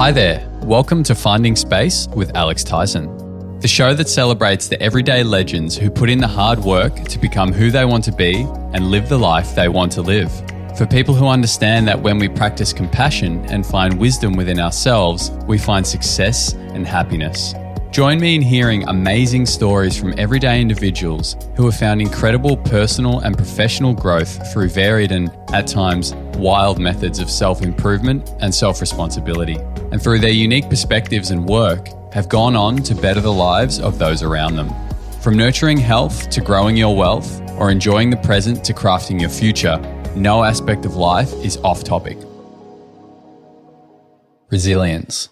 Hi there. Welcome to Finding Space with Alex Tyson, the show that celebrates the everyday legends who put in the hard work to become who they want to be and live the life they want to live. For people who understand that when we practice compassion and find wisdom within ourselves, we find success and happiness. Join me in hearing amazing stories from everyday individuals who have found incredible personal and professional growth through varied and, at times, wild methods of self improvement and self responsibility, and through their unique perspectives and work, have gone on to better the lives of those around them. From nurturing health to growing your wealth, or enjoying the present to crafting your future, no aspect of life is off topic. Resilience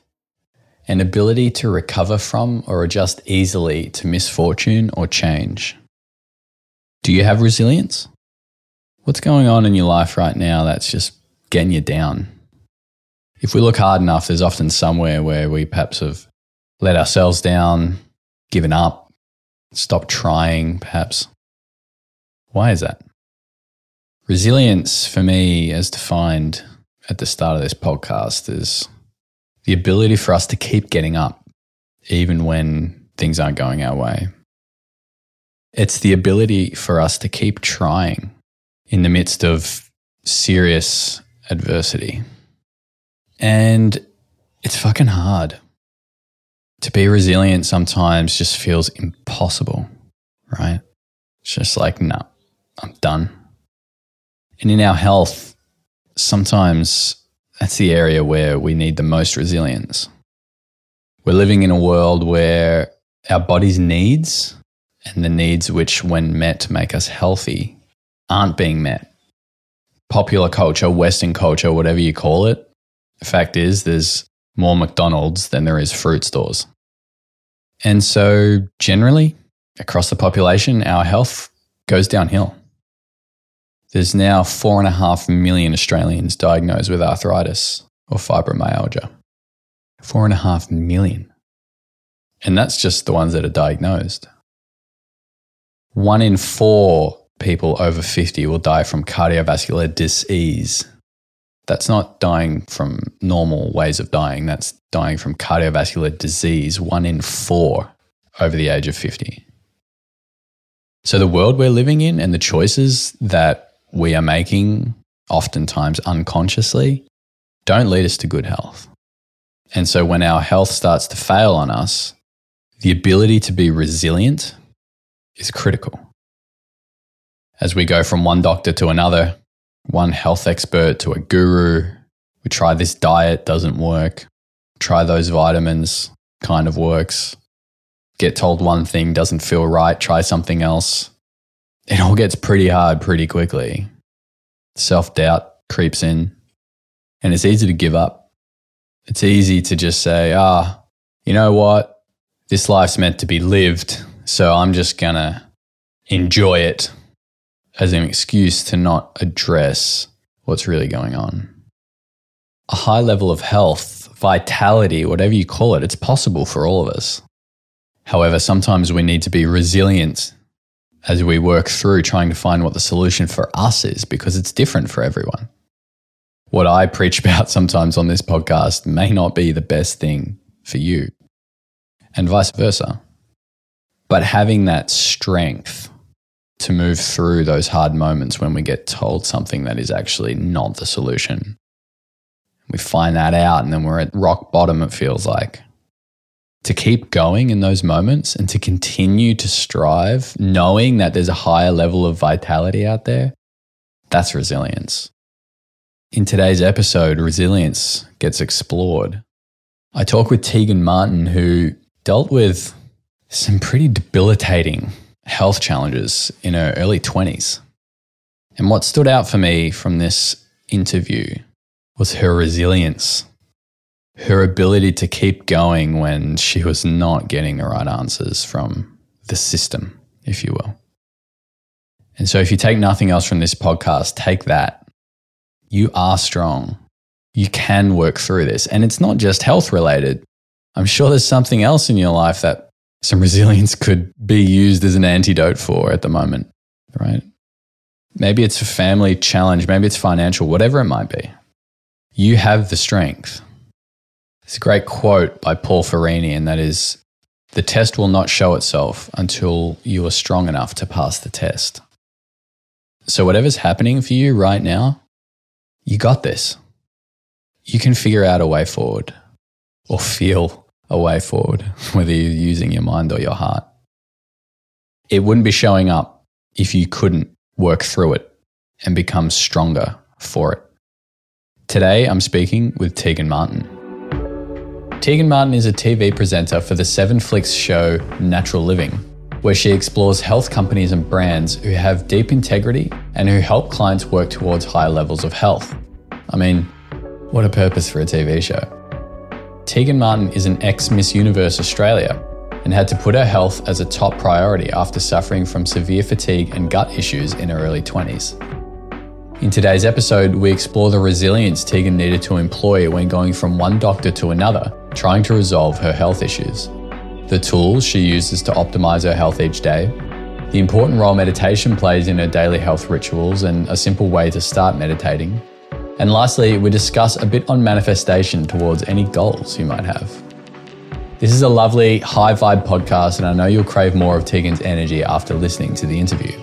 an ability to recover from or adjust easily to misfortune or change. Do you have resilience? What's going on in your life right now that's just getting you down? If we look hard enough, there's often somewhere where we perhaps have let ourselves down, given up, stopped trying, perhaps. Why is that? Resilience, for me, as defined at the start of this podcast, is the ability for us to keep getting up, even when things aren't going our way. It's the ability for us to keep trying in the midst of serious adversity. And it's fucking hard. To be resilient sometimes just feels impossible, right? It's just like, no, I'm done. And in our health, sometimes that's the area where we need the most resilience. We're living in a world where our body's needs and the needs which, when met, make us healthy aren't being met. Popular culture, Western culture, whatever you call it, the fact is there's more McDonald's than there is fruit stores. And so, generally, across the population, our health goes downhill. There's now four and a half million Australians diagnosed with arthritis or fibromyalgia. Four and a half million. And that's just the ones that are diagnosed. One in four people over 50 will die from cardiovascular disease. That's not dying from normal ways of dying, that's dying from cardiovascular disease. One in four over the age of 50. So, the world we're living in and the choices that we are making, oftentimes unconsciously, don't lead us to good health. And so when our health starts to fail on us, the ability to be resilient is critical. As we go from one doctor to another, one health expert to a guru, we try this diet, doesn't work. Try those vitamins, kind of works. Get told one thing, doesn't feel right, try something else it all gets pretty hard pretty quickly. Self doubt creeps in, and it's easy to give up. It's easy to just say, ah, you know what? This life's meant to be lived, so I'm just going to enjoy it as an excuse to not address what's really going on. A high level of health, vitality, whatever you call it, it's possible for all of us. However, sometimes we need to be resilient as we work through trying to find what the solution for us is because it's different for everyone. What I preach about sometimes on this podcast may not be the best thing for you, and vice versa. But having that strength to move through those hard moments when we get told something that is actually not the solution. We find that out and then we're at rock bottom, it feels like to keep going in those moments and to continue to strive, knowing that there's a higher level of vitality out there, that's resilience. In today's episode, resilience gets explored. I talk with Tegan Martin, who dealt with some pretty debilitating health challenges in her early 20s. And what stood out for me from this interview was her resilience her ability to keep going when she was not getting the right answers from the system, if you will. And so, if you take nothing else from this podcast, take that. You are strong. You can work through this. And it's not just health related. I'm sure there's something else in your life that some resilience could be used as an antidote for at the moment, right? Maybe it's a family challenge, maybe it's financial, whatever it might be. You have the strength It's a great quote by Paul Ferrini, and that is the test will not show itself until you are strong enough to pass the test. So, whatever's happening for you right now, you got this. You can figure out a way forward or feel a way forward, whether you're using your mind or your heart. It wouldn't be showing up if you couldn't work through it and become stronger for it. Today, I'm speaking with Tegan Martin. Tegan Martin is a TV presenter for the Seven Flicks show Natural Living, where she explores health companies and brands who have deep integrity and who help clients work towards higher levels of health. I mean, what a purpose for a TV show. Tegan Martin is an ex Miss Universe Australia and had to put her health as a top priority after suffering from severe fatigue and gut issues in her early 20s. In today's episode, we explore the resilience Tegan needed to employ when going from one doctor to another, trying to resolve her health issues, the tools she uses to optimize her health each day, the important role meditation plays in her daily health rituals and a simple way to start meditating. And lastly, we discuss a bit on manifestation towards any goals you might have. This is a lovely, high vibe podcast, and I know you'll crave more of Tegan's energy after listening to the interview.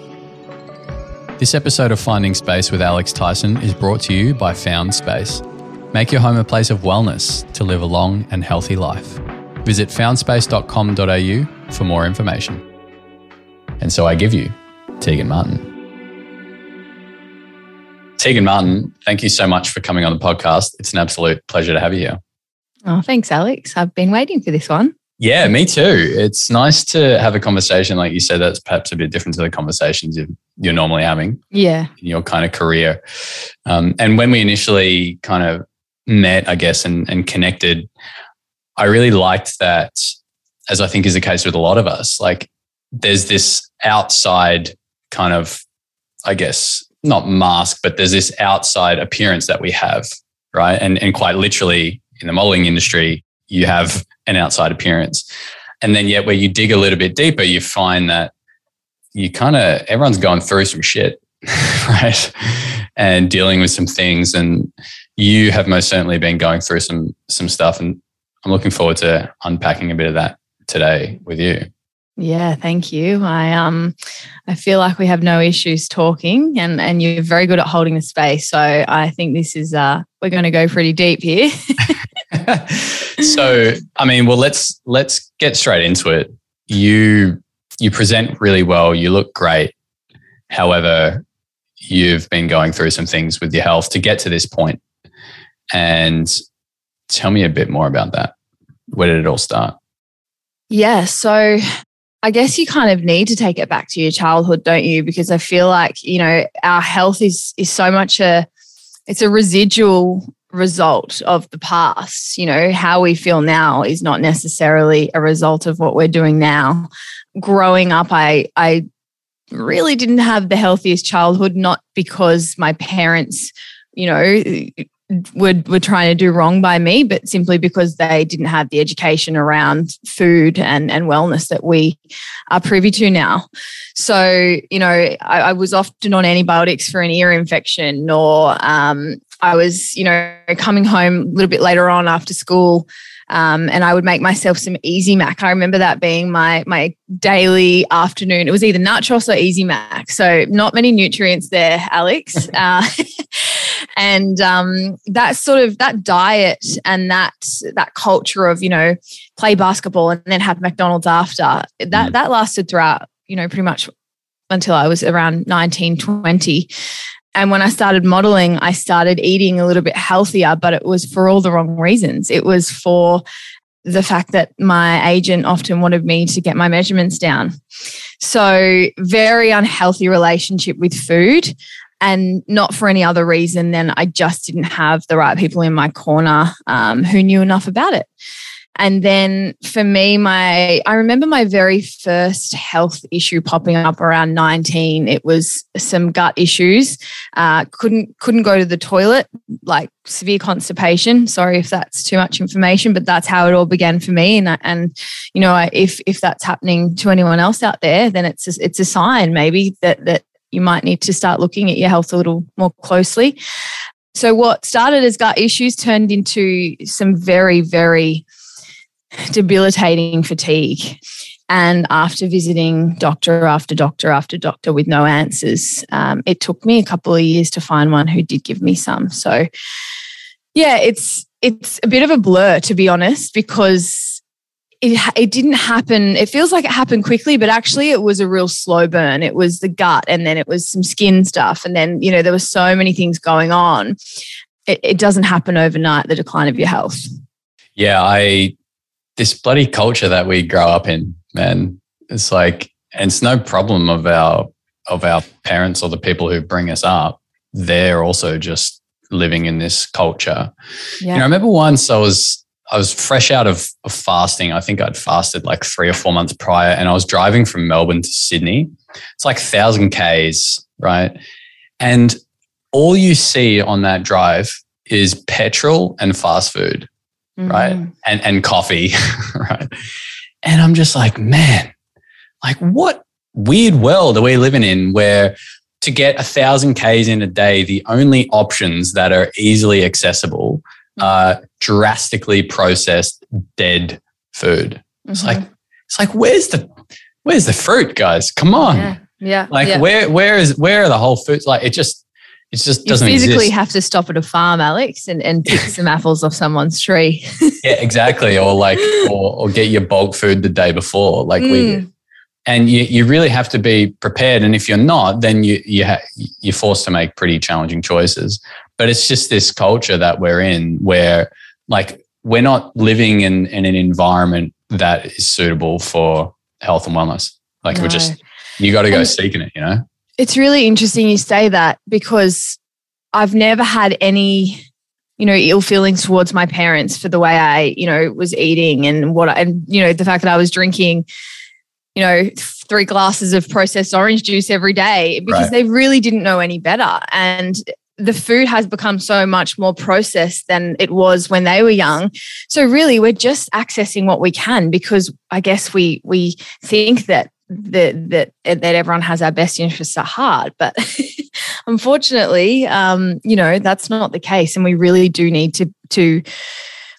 This episode of Finding Space with Alex Tyson is brought to you by Found Space. Make your home a place of wellness to live a long and healthy life. Visit foundspace.com.au for more information. And so I give you Tegan Martin. Tegan Martin, thank you so much for coming on the podcast. It's an absolute pleasure to have you here. Oh, thanks, Alex. I've been waiting for this one. Yeah, me too. It's nice to have a conversation, like you said, that's perhaps a bit different to the conversations you're normally having. Yeah. In your kind of career. Um, and when we initially kind of met, I guess, and, and connected, I really liked that, as I think is the case with a lot of us, like there's this outside kind of, I guess, not mask, but there's this outside appearance that we have, right? And, and quite literally in the modeling industry, you have an outside appearance. And then yet where you dig a little bit deeper, you find that you kind of everyone's going through some shit, right? And dealing with some things. And you have most certainly been going through some some stuff. And I'm looking forward to unpacking a bit of that today with you. Yeah, thank you. I um I feel like we have no issues talking and and you're very good at holding the space. So I think this is uh we're going to go pretty deep here. so, I mean, well let's let's get straight into it. You you present really well, you look great. However, you've been going through some things with your health to get to this point. And tell me a bit more about that. Where did it all start? Yeah, so I guess you kind of need to take it back to your childhood, don't you? Because I feel like, you know, our health is is so much a it's a residual result of the past. You know, how we feel now is not necessarily a result of what we're doing now. Growing up, I I really didn't have the healthiest childhood, not because my parents, you know, were, were trying to do wrong by me, but simply because they didn't have the education around food and, and wellness that we are privy to now. So, you know, I, I was often on antibiotics for an ear infection, or um, I was, you know, coming home a little bit later on after school um, and I would make myself some easy mac. I remember that being my my daily afternoon. It was either nachos or easy mac. So not many nutrients there, Alex. uh, and um, that sort of that diet and that that culture of you know play basketball and then have McDonald's after that mm. that lasted throughout you know pretty much until I was around 19, 20. And when I started modeling, I started eating a little bit healthier, but it was for all the wrong reasons. It was for the fact that my agent often wanted me to get my measurements down. So, very unhealthy relationship with food and not for any other reason than I just didn't have the right people in my corner um, who knew enough about it. And then for me, my I remember my very first health issue popping up around 19. It was some gut issues. Uh, couldn't couldn't go to the toilet, like severe constipation. Sorry if that's too much information, but that's how it all began for me. And and you know, if if that's happening to anyone else out there, then it's a, it's a sign maybe that that you might need to start looking at your health a little more closely. So, what started as gut issues turned into some very, very debilitating fatigue. And after visiting doctor after doctor after doctor with no answers, um, it took me a couple of years to find one who did give me some. So, yeah, it's it's a bit of a blur to be honest, because it it didn't happen. It feels like it happened quickly, but actually, it was a real slow burn. It was the gut, and then it was some skin stuff, and then you know there were so many things going on. It, it doesn't happen overnight. The decline of your health. Yeah, I this bloody culture that we grow up in man. It's like, and it's no problem of our of our parents or the people who bring us up. They're also just living in this culture. Yeah. You know, I remember once I was I was fresh out of, of fasting. I think I'd fasted like three or four months prior, and I was driving from Melbourne to Sydney. It's like thousand k's, right? And all you see on that drive is petrol and fast food, mm-hmm. right? And and coffee, right? And I'm just like, man, like what weird world are we living in where to get a thousand Ks in a day, the only options that are easily accessible are drastically processed dead food. Mm-hmm. It's like, it's like, where's the, where's the fruit, guys? Come on. Yeah. yeah like yeah. where, where is, where are the whole foods? Like it just, it just doesn't you physically exist. have to stop at a farm, Alex, and, and pick some apples off someone's tree. yeah, exactly. Or like, or, or get your bulk food the day before, like mm. we. And you, you really have to be prepared. And if you're not, then you, you ha- you're forced to make pretty challenging choices. But it's just this culture that we're in where like we're not living in, in an environment that is suitable for health and wellness. Like no. we're just, you got to go and, seeking it, you know? It's really interesting you say that because I've never had any, you know, ill feelings towards my parents for the way I, you know, was eating and what, I, and, you know, the fact that I was drinking, you know, three glasses of processed orange juice every day because right. they really didn't know any better. And the food has become so much more processed than it was when they were young. So really we're just accessing what we can because I guess we we think that that that that everyone has our best interests at heart but unfortunately um, you know that's not the case and we really do need to to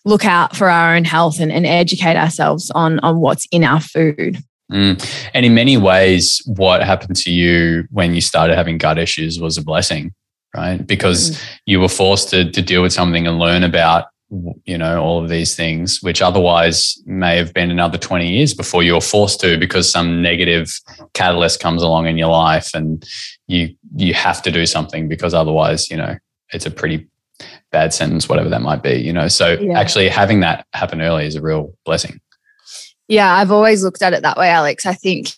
look out for our own health and, and educate ourselves on on what's in our food mm. and in many ways what happened to you when you started having gut issues was a blessing right because mm. you were forced to, to deal with something and learn about you know all of these things which otherwise may have been another 20 years before you were forced to because some negative catalyst comes along in your life and you you have to do something because otherwise you know it's a pretty bad sentence whatever that might be you know so yeah. actually having that happen early is a real blessing yeah, I've always looked at it that way, Alex. I think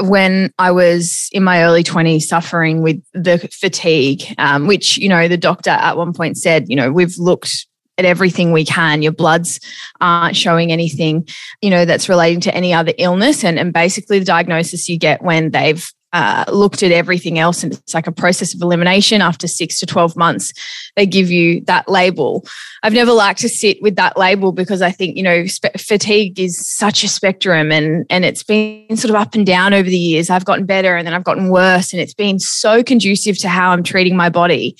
when I was in my early 20s suffering with the fatigue, um, which, you know, the doctor at one point said, you know, we've looked at everything we can. Your bloods aren't showing anything, you know, that's relating to any other illness. And, and basically, the diagnosis you get when they've uh, looked at everything else and it's like a process of elimination. After six to 12 months they give you that label. I've never liked to sit with that label because i think you know fatigue is such a spectrum and and it's been sort of up and down over the years. I've gotten better and then i've gotten worse and it's been so conducive to how i'm treating my body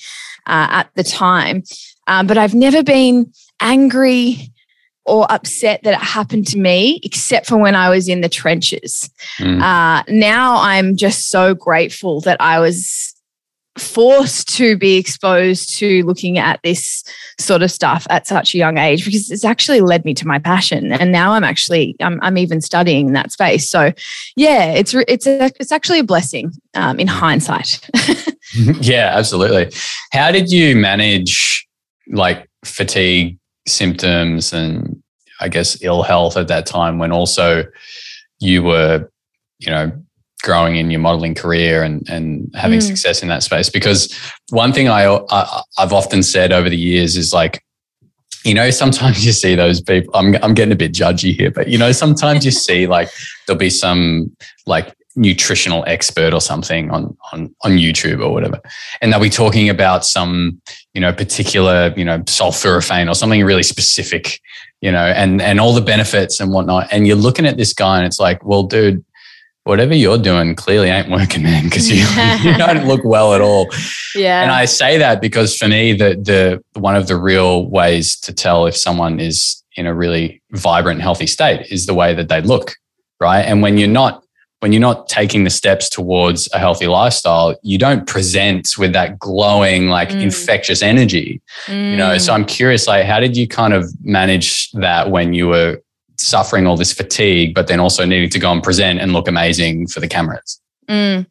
uh, at the time. Um, but I've never been angry or upset that it happened to me, except for when I was in the trenches. Mm. Uh, now I'm just so grateful that I was forced to be exposed to looking at this sort of stuff at such a young age because it's actually led me to my passion. And now i'm actually i'm, I'm even studying in that space. So yeah it's it's a, it's actually a blessing um, in hindsight. Yeah absolutely. How did you manage like fatigue symptoms and I guess ill health at that time when also you were, you know, growing in your modeling career and and having mm. success in that space because one thing I, I I've often said over the years is like you know sometimes you see those people I'm I'm getting a bit judgy here but you know sometimes you see like there'll be some like nutritional expert or something on on on YouTube or whatever, and they'll be talking about some you know particular you know sulforaphane or something really specific, you know, and and all the benefits and whatnot. And you're looking at this guy, and it's like, well, dude, whatever you're doing clearly ain't working, man, because you, you don't look well at all. Yeah. And I say that because for me, the the one of the real ways to tell if someone is in a really vibrant, healthy state is the way that they look, right? And when you're not when you're not taking the steps towards a healthy lifestyle, you don't present with that glowing, like mm. infectious energy. Mm. You know, so mm. I'm curious, like, how did you kind of manage that when you were suffering all this fatigue, but then also needing to go and present and look amazing for the cameras? Mm.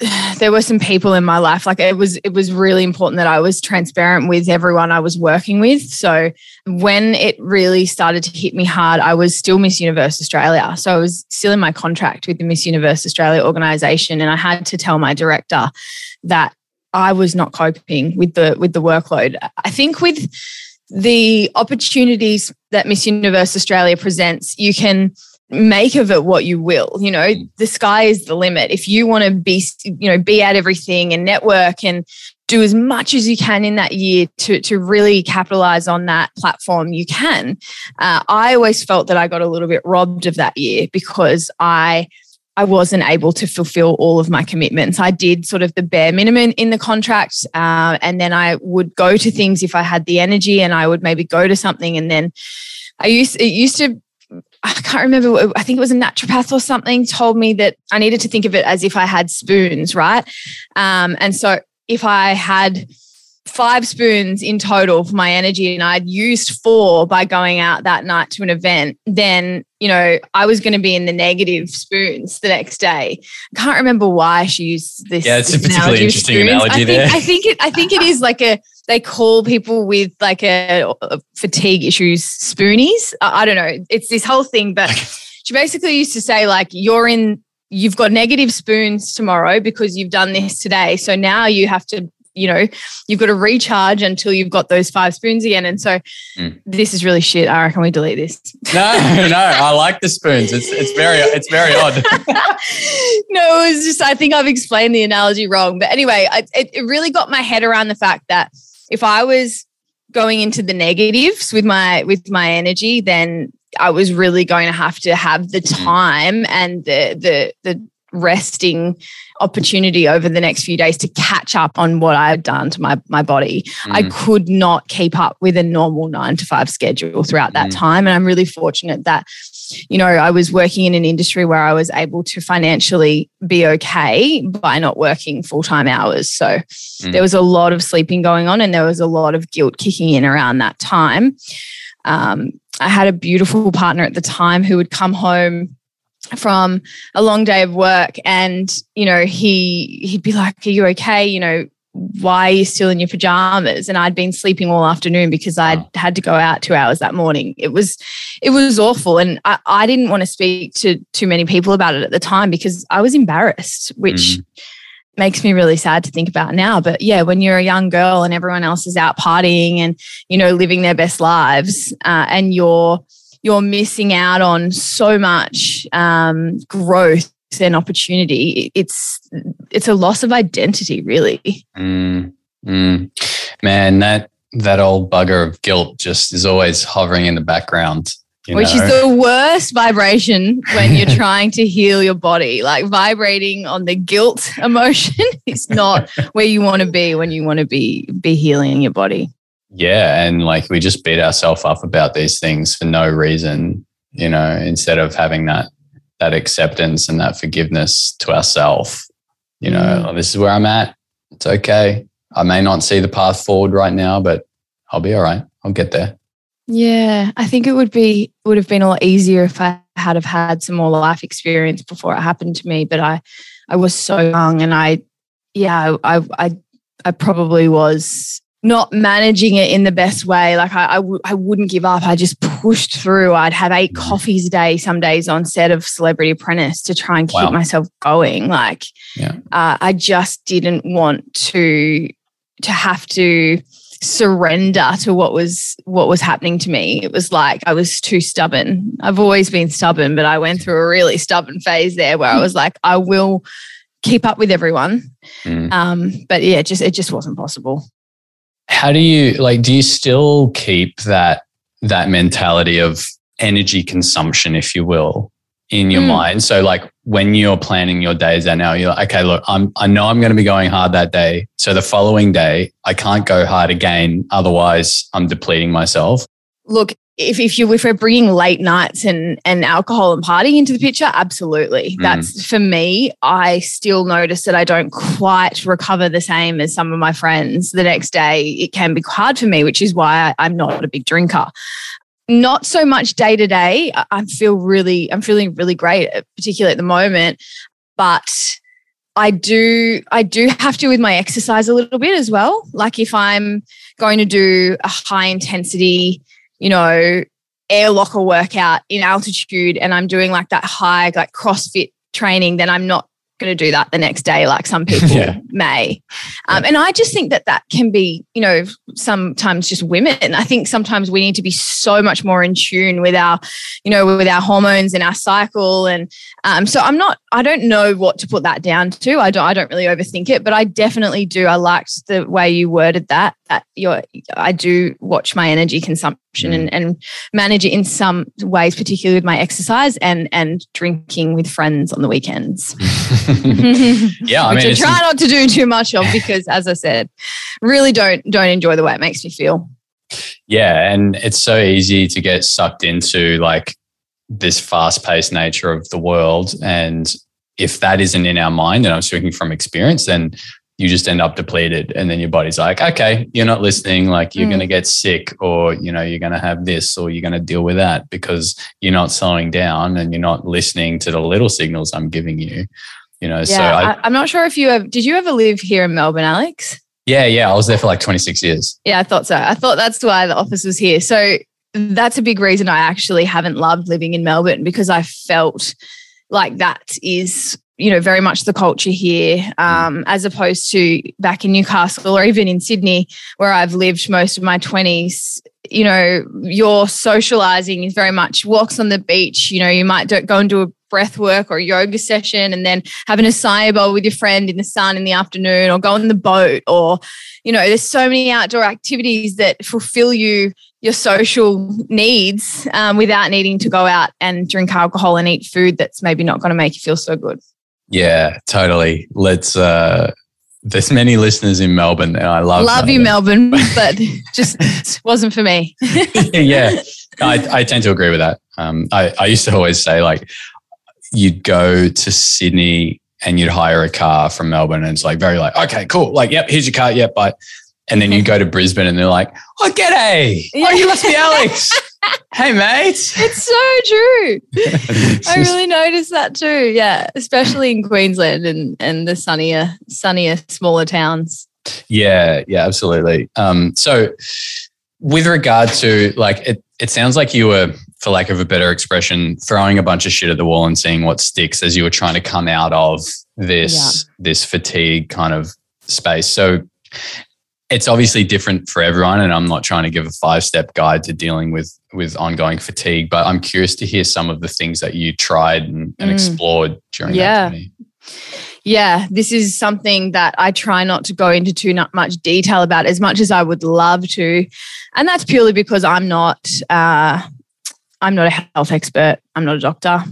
there were some people in my life like it was it was really important that I was transparent with everyone I was working with. So when it really started to hit me hard I was still Miss Universe Australia. So I was still in my contract with the Miss Universe Australia organization and I had to tell my director that I was not coping with the with the workload. I think with the opportunities that Miss Universe Australia presents you can make of it what you will you know mm. the sky is the limit if you want to be you know be at everything and network and do as much as you can in that year to, to really capitalize on that platform you can uh, i always felt that i got a little bit robbed of that year because i I wasn't able to fulfill all of my commitments. I did sort of the bare minimum in the contract, uh, and then I would go to things if I had the energy, and I would maybe go to something, and then I used it used to I can't remember, I think it was a naturopath or something, told me that I needed to think of it as if I had spoons, right? Um, and so if I had five spoons in total for my energy and I'd used four by going out that night to an event, then, you know, I was going to be in the negative spoons the next day. I can't remember why she used this. Yeah, it's a particularly interesting analogy I think, there. I think it, I think it is like a, they call people with like a, a fatigue issues spoonies. I, I don't know. It's this whole thing, but she basically used to say like you're in you've got negative spoons tomorrow because you've done this today. So now you have to, you know, you've got to recharge until you've got those five spoons again. And so mm. this is really shit. I reckon we delete this. No, no, I like the spoons. It's it's very it's very odd. no, it was just I think I've explained the analogy wrong. But anyway, I, it, it really got my head around the fact that if I was going into the negatives with my with my energy, then I was really going to have to have the mm-hmm. time and the the the resting opportunity over the next few days to catch up on what I had done to my, my body. Mm. I could not keep up with a normal nine to five schedule throughout that mm. time. And I'm really fortunate that, you know, I was working in an industry where I was able to financially be okay by not working full time hours. So mm. there was a lot of sleeping going on and there was a lot of guilt kicking in around that time. Um, I had a beautiful partner at the time who would come home from a long day of work and you know he he'd be like are you okay you know why are you still in your pajamas? And i'd been sleeping all afternoon because i'd had to go out two hours that morning. It was it was awful. And i, I didn't want to speak to too many people about it at the time because i was embarrassed which mm. makes me really sad to think about now. But yeah when you're a young girl and everyone else is out partying and you know living their best lives uh, and you're you're missing out on so much um, growth and opportunity. It's it's a loss of identity, really. Mm, mm. Man, that that old bugger of guilt just is always hovering in the background. Which know? is the worst vibration when you're trying to heal your body. Like vibrating on the guilt emotion is not where you want to be when you want to be be healing your body. Yeah. And like we just beat ourselves up about these things for no reason, you know, instead of having that that acceptance and that forgiveness to ourselves. You know, mm. oh, this is where I'm at. It's okay. I may not see the path forward right now, but I'll be all right. I'll get there. Yeah, I think it would be would have been a lot easier if I had have had some more life experience before it happened to me. But I, I was so young, and I, yeah, I, I, I probably was not managing it in the best way. Like I I, w- I wouldn't give up. I just pushed through. I'd have eight mm. coffees a day some days on set of Celebrity Apprentice to try and keep wow. myself going. Like yeah. uh, I just didn't want to to have to surrender to what was what was happening to me. It was like I was too stubborn. I've always been stubborn, but I went through a really stubborn phase there where I was like, I will keep up with everyone. Mm. Um, but yeah, just it just wasn't possible how do you like do you still keep that that mentality of energy consumption if you will in your mm. mind so like when you're planning your days out now, you're like, okay, look, I'm I know I'm going to be going hard that day. So the following day, I can't go hard again. Otherwise, I'm depleting myself. Look, if, if you if we're bringing late nights and and alcohol and partying into the picture, absolutely. Mm. That's for me. I still notice that I don't quite recover the same as some of my friends the next day. It can be hard for me, which is why I, I'm not a big drinker not so much day to day. I feel really, I'm feeling really great, uh, particularly at the moment. But I do, I do have to with my exercise a little bit as well. Like if I'm going to do a high intensity, you know, air locker workout in altitude and I'm doing like that high, like CrossFit training, then I'm not going to do that the next day like some people yeah. may. Um, and i just think that that can be you know sometimes just women. I think sometimes we need to be so much more in tune with our you know with our hormones and our cycle and um, so i'm not i don't know what to put that down to. I don't i don't really overthink it but i definitely do. I liked the way you worded that that you're i do watch my energy consumption mm. and, and manage it in some ways particularly with my exercise and and drinking with friends on the weekends yeah, I mean, I try not to do too much of because, as I said, really don't don't enjoy the way it makes me feel. Yeah, and it's so easy to get sucked into like this fast-paced nature of the world, and if that isn't in our mind, and I'm speaking from experience, then you just end up depleted and then your body's like okay you're not listening like you're mm. going to get sick or you know you're going to have this or you're going to deal with that because you're not slowing down and you're not listening to the little signals i'm giving you you know, yeah, so I, am not sure if you have, did you ever live here in Melbourne, Alex? Yeah, yeah. I was there for like 26 years. Yeah, I thought so. I thought that's why the office was here. So that's a big reason I actually haven't loved living in Melbourne because I felt like that is you know very much the culture here um, as opposed to back in newcastle or even in sydney where i've lived most of my 20s you know your socializing is very much walks on the beach you know you might go and do a breath work or yoga session and then having a acai bowl with your friend in the sun in the afternoon or go on the boat or you know there's so many outdoor activities that fulfill you your social needs um, without needing to go out and drink alcohol and eat food that's maybe not going to make you feel so good yeah totally let's uh there's many listeners in Melbourne, and I love love Melbourne. you, Melbourne, but just wasn't for me. yeah, I, I tend to agree with that. Um, I, I used to always say like, you'd go to Sydney and you'd hire a car from Melbourne and it's like very like, okay, cool. Like, yep, here's your car. Yep, bye. And then you go to Brisbane and they're like, oh, g'day. Oh, you must be Alex. Hey, mate. It's so true. I really noticed that too. Yeah, especially in Queensland and, and the sunnier, sunnier, smaller towns. Yeah, yeah, absolutely. Um, so with regard to like it, it sounds like you were for lack of a better expression, throwing a bunch of shit at the wall and seeing what sticks as you were trying to come out of this yeah. this fatigue kind of space. So it's obviously different for everyone, and I'm not trying to give a five step guide to dealing with with ongoing fatigue, but I'm curious to hear some of the things that you tried and, and mm. explored during yeah. that journey. Yeah, this is something that I try not to go into too much detail about as much as I would love to. And that's purely because I'm not uh, I'm not a health expert. I'm not a doctor.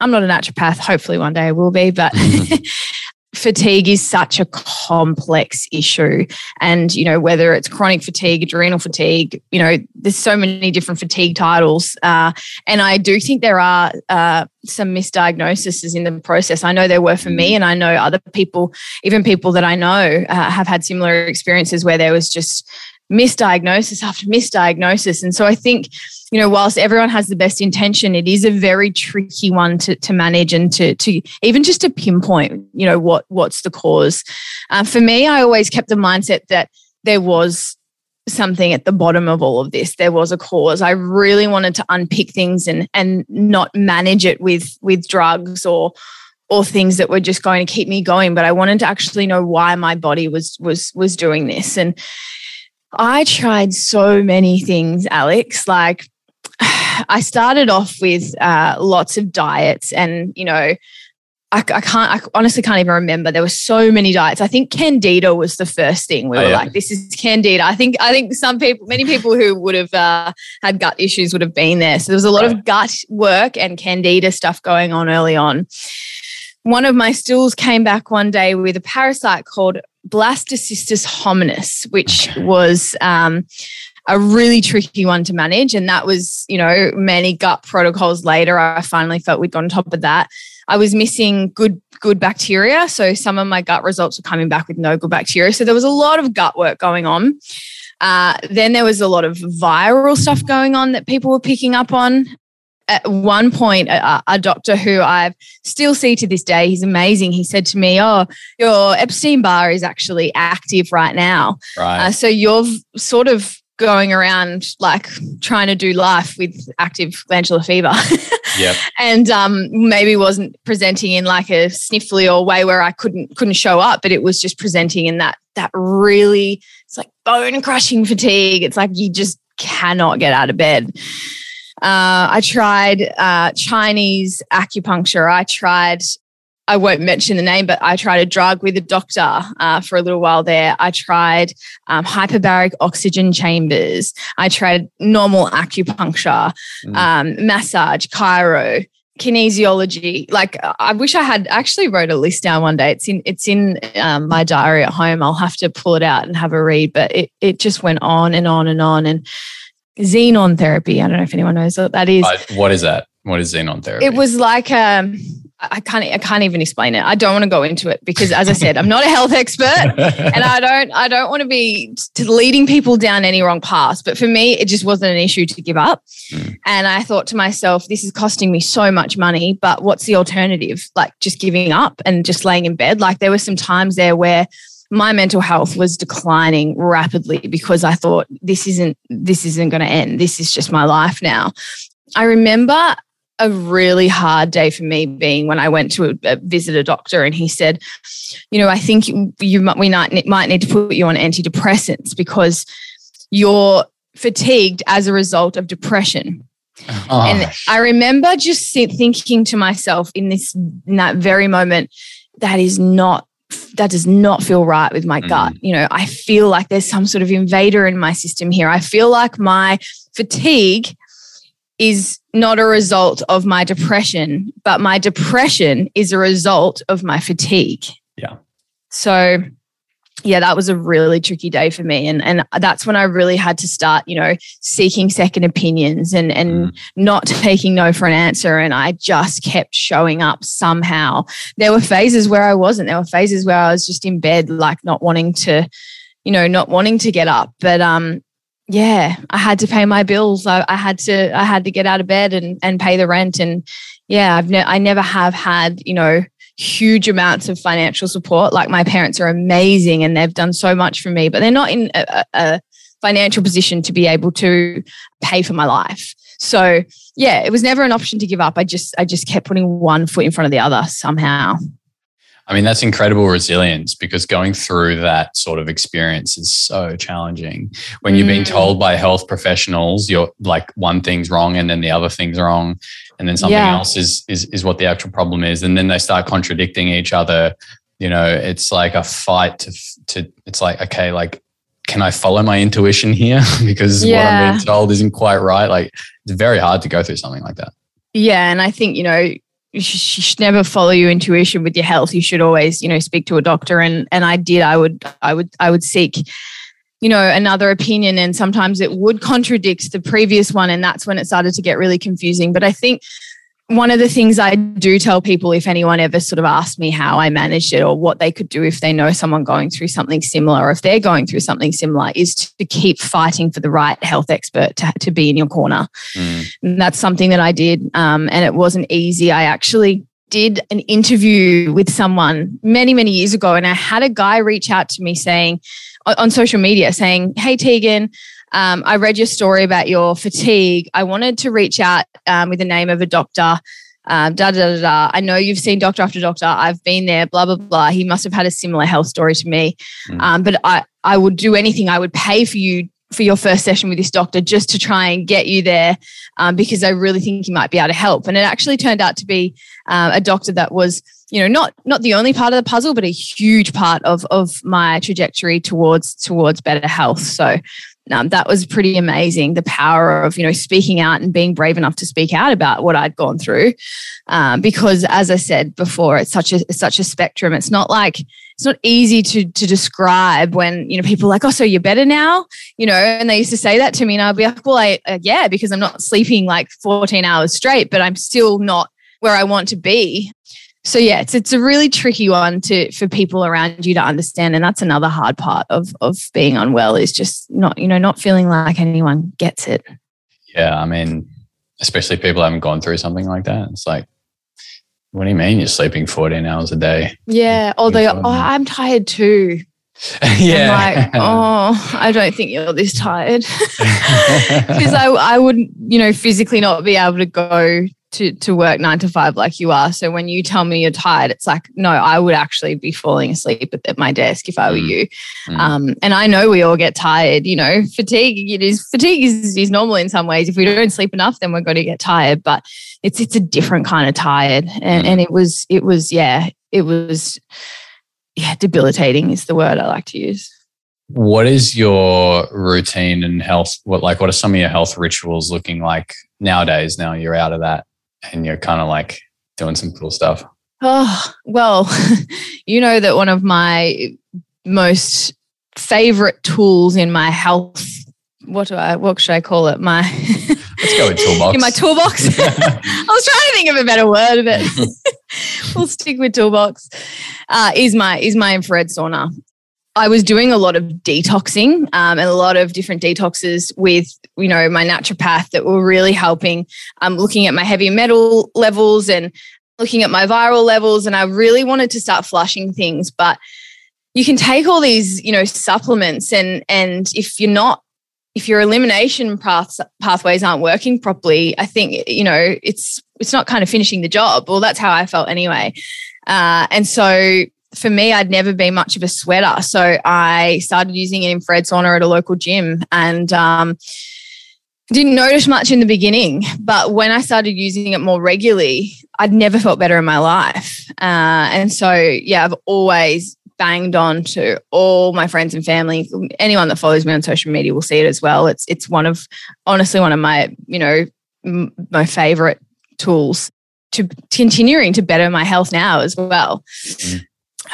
I'm not a naturopath. Hopefully, one day I will be. But fatigue is such a complex issue. And, you know, whether it's chronic fatigue, adrenal fatigue, you know, there's so many different fatigue titles. Uh, and I do think there are uh, some misdiagnoses in the process. I know there were for me, and I know other people, even people that I know, uh, have had similar experiences where there was just misdiagnosis after misdiagnosis. And so I think, you know, whilst everyone has the best intention, it is a very tricky one to, to manage and to, to even just to pinpoint, you know, what what's the cause. Uh, for me, I always kept the mindset that there was something at the bottom of all of this. There was a cause. I really wanted to unpick things and and not manage it with with drugs or or things that were just going to keep me going but i wanted to actually know why my body was was was doing this and I tried so many things, Alex. Like, I started off with uh, lots of diets, and you know, I, I, can't. I honestly can't even remember. There were so many diets. I think Candida was the first thing. We oh, were yeah. like, "This is Candida." I think. I think some people, many people who would have uh, had gut issues, would have been there. So there was a lot right. of gut work and Candida stuff going on early on. one of my stools came back one day with a parasite called Blastocystis hominis, which was um, a really tricky one to manage. And that was, you know, many gut protocols later. I finally felt we'd got on top of that. I was missing good good bacteria. So some of my gut results were coming back with no good bacteria. So there was a lot of gut work going on. Uh, then there was a lot of viral stuff going on that people were picking up on. At one point, a, a doctor who I still see to this day, he's amazing. He said to me, "Oh, your Epstein Barr is actually active right now. Right. Uh, so you're sort of going around like trying to do life with active glandular fever. Yep. and um, maybe wasn't presenting in like a sniffly or way where I couldn't couldn't show up, but it was just presenting in that that really it's like bone crushing fatigue. It's like you just cannot get out of bed. Uh, I tried uh, Chinese acupuncture. I tried I won't mention the name, but I tried a drug with a doctor uh, for a little while there. I tried um, hyperbaric oxygen chambers. I tried normal acupuncture, mm. um, massage, chiro, kinesiology. Like I wish I had actually wrote a list down one day. It's in it's in um, my diary at home. I'll have to pull it out and have a read. But it it just went on and on and on and. Xenon therapy. I don't know if anyone knows what that is. Uh, what is that? What is xenon therapy? It was like um, I can't I can't even explain it. I don't want to go into it because as I said, I'm not a health expert and I don't I don't want to be leading people down any wrong paths. But for me, it just wasn't an issue to give up. Mm. And I thought to myself, this is costing me so much money, but what's the alternative? Like just giving up and just laying in bed. Like there were some times there where my mental health was declining rapidly because I thought this isn't this isn't going to end. This is just my life now. I remember a really hard day for me being when I went to a, a visit a doctor and he said, you know, I think you might, we might, might need to put you on antidepressants because you're fatigued as a result of depression. Oh. And I remember just thinking to myself in this in that very moment, that is not that does not feel right with my mm. gut. You know, I feel like there's some sort of invader in my system here. I feel like my fatigue is not a result of my depression, but my depression is a result of my fatigue. Yeah. So, yeah, that was a really tricky day for me. And, and that's when I really had to start, you know, seeking second opinions and, and mm. not taking no for an answer. And I just kept showing up somehow. There were phases where I wasn't. There were phases where I was just in bed, like not wanting to, you know, not wanting to get up. But um, yeah, I had to pay my bills. I, I, had to I had to get out of bed and and pay the rent. And yeah, I've ne- I never have had you know huge amounts of financial support. Like my parents are amazing and they've done so much for me, but they're not in a, a financial position to be able to pay for my life. So yeah, it was never an option to give up. I just I just kept putting one foot in front of the other somehow. I mean, that's incredible resilience because going through that sort of experience is so challenging. When you've being mm. told by health professionals, you're like one thing's wrong and then the other thing's wrong, and then something yeah. else is, is is what the actual problem is, and then they start contradicting each other. You know, it's like a fight to to. It's like okay, like can I follow my intuition here because yeah. what I'm being told isn't quite right. Like it's very hard to go through something like that. Yeah, and I think you know you should never follow your intuition with your health. You should always, you know, speak to a doctor. And and I did. I would I would I would seek, you know, another opinion. And sometimes it would contradict the previous one, and that's when it started to get really confusing. But I think one of the things I do tell people if anyone ever sort of asked me how I managed it or what they could do if they know someone going through something similar or if they're going through something similar is to keep fighting for the right health expert to, to be in your corner. Mm. And that's something that I did. Um, and it wasn't easy. I actually did an interview with someone many, many years ago, and I had a guy reach out to me saying, on social media saying, Hey, Tegan, um, I read your story about your fatigue. I wanted to reach out um, with the name of a doctor. Um, da, da, da, da. I know you've seen doctor after doctor. I've been there, blah, blah, blah. He must have had a similar health story to me. Mm. Um, but I, I would do anything. I would pay for you for your first session with this doctor just to try and get you there um, because I really think he might be able to help. And it actually turned out to be uh, a doctor that was, you know, not not the only part of the puzzle, but a huge part of of my trajectory towards towards better health. So um, that was pretty amazing. The power of you know speaking out and being brave enough to speak out about what I'd gone through, um, because as I said before, it's such a it's such a spectrum. It's not like it's not easy to to describe when you know people are like, oh, so you're better now, you know, and they used to say that to me, and I'd be like, well, I uh, yeah, because I'm not sleeping like 14 hours straight, but I'm still not where I want to be so yeah, it's it's a really tricky one to for people around you to understand, and that's another hard part of of being unwell is just not you know not feeling like anyone gets it. Yeah, I mean, especially people haven't gone through something like that. It's like, what do you mean you're sleeping 14 hours a day? Yeah, or they oh I'm tired too. yeah. I'm like, oh, I don't think you're this tired. Because I, I would, you know, physically not be able to go to to work nine to five like you are. So when you tell me you're tired, it's like, no, I would actually be falling asleep at, at my desk if I were mm. you. Mm. Um, and I know we all get tired. You know, fatigue. It is fatigue is, is normal in some ways. If we don't sleep enough, then we're going to get tired. But it's it's a different kind of tired, and, mm. and it was it was yeah it was yeah debilitating is the word I like to use. What is your routine and health? What like what are some of your health rituals looking like nowadays? Now you're out of that and you're kind of like doing some cool stuff? Oh, well, you know that one of my most favorite tools in my health, what do I, what should I call it? My, let's go with toolbox. in my toolbox. I was trying to think of a better word, but we'll stick with toolbox. Uh, is my, is my infrared sauna. I was doing a lot of detoxing um, and a lot of different detoxes with, you know, my naturopath that were really helping. Um, looking at my heavy metal levels and looking at my viral levels, and I really wanted to start flushing things. But you can take all these, you know, supplements, and and if you're not, if your elimination paths pathways aren't working properly, I think you know it's it's not kind of finishing the job. Well, that's how I felt anyway. Uh, and so for me, I'd never been much of a sweater. So I started using an infrared sauna at a local gym and um, didn't notice much in the beginning. But when I started using it more regularly, I'd never felt better in my life. Uh, and so, yeah, I've always banged on to all my friends and family. Anyone that follows me on social media will see it as well. It's it's one of honestly one of my you know m- my favorite tools to continuing to better my health now as well. Mm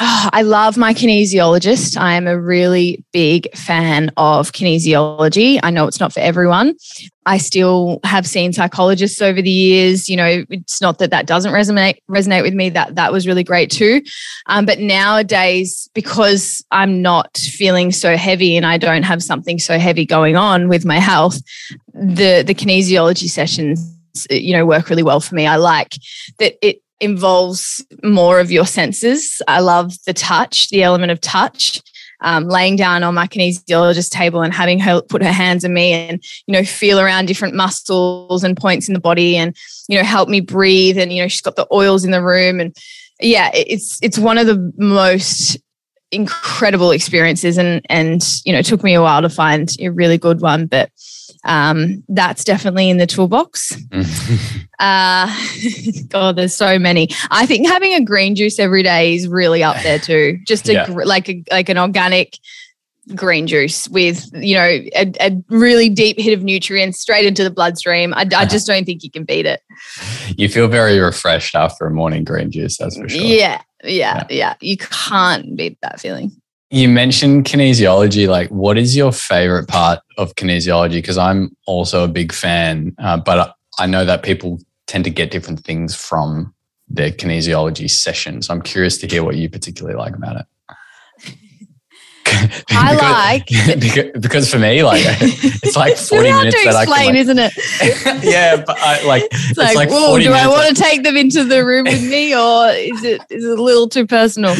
oh, I love my kinesiologist. I am a really big fan of kinesiology. I know it's not for everyone. I still have seen psychologists over the years. You know, it's not that that doesn't resonate resonate with me. That that was really great too. Um, but nowadays, because I'm not feeling so heavy and I don't have something so heavy going on with my health, the the kinesiology sessions you know work really well for me. I like that it involves more of your senses. I love the touch, the element of touch. Um, laying down on my kinesiologist table and having her put her hands on me and you know feel around different muscles and points in the body and you know help me breathe and you know she's got the oils in the room and yeah it's it's one of the most incredible experiences and and you know it took me a while to find a really good one but um, that's definitely in the toolbox. uh, God, there's so many. I think having a green juice every day is really up there too. Just a, yeah. like a, like an organic green juice with you know a, a, really deep hit of nutrients straight into the bloodstream. I, I, just don't think you can beat it. You feel very refreshed after a morning green juice. That's for sure. Yeah, yeah, yeah. yeah. You can't beat that feeling. You mentioned kinesiology. Like, what is your favorite part of kinesiology? Because I'm also a big fan, uh, but I know that people tend to get different things from their kinesiology sessions. I'm curious to hear what you particularly like about it. I like because, because, for me, like it's like forty it's minutes to that explain, I can, like, isn't it? yeah, but I, like it's, it's like, like whoa, do I want to take them into the room with me, or is it is it a little too personal?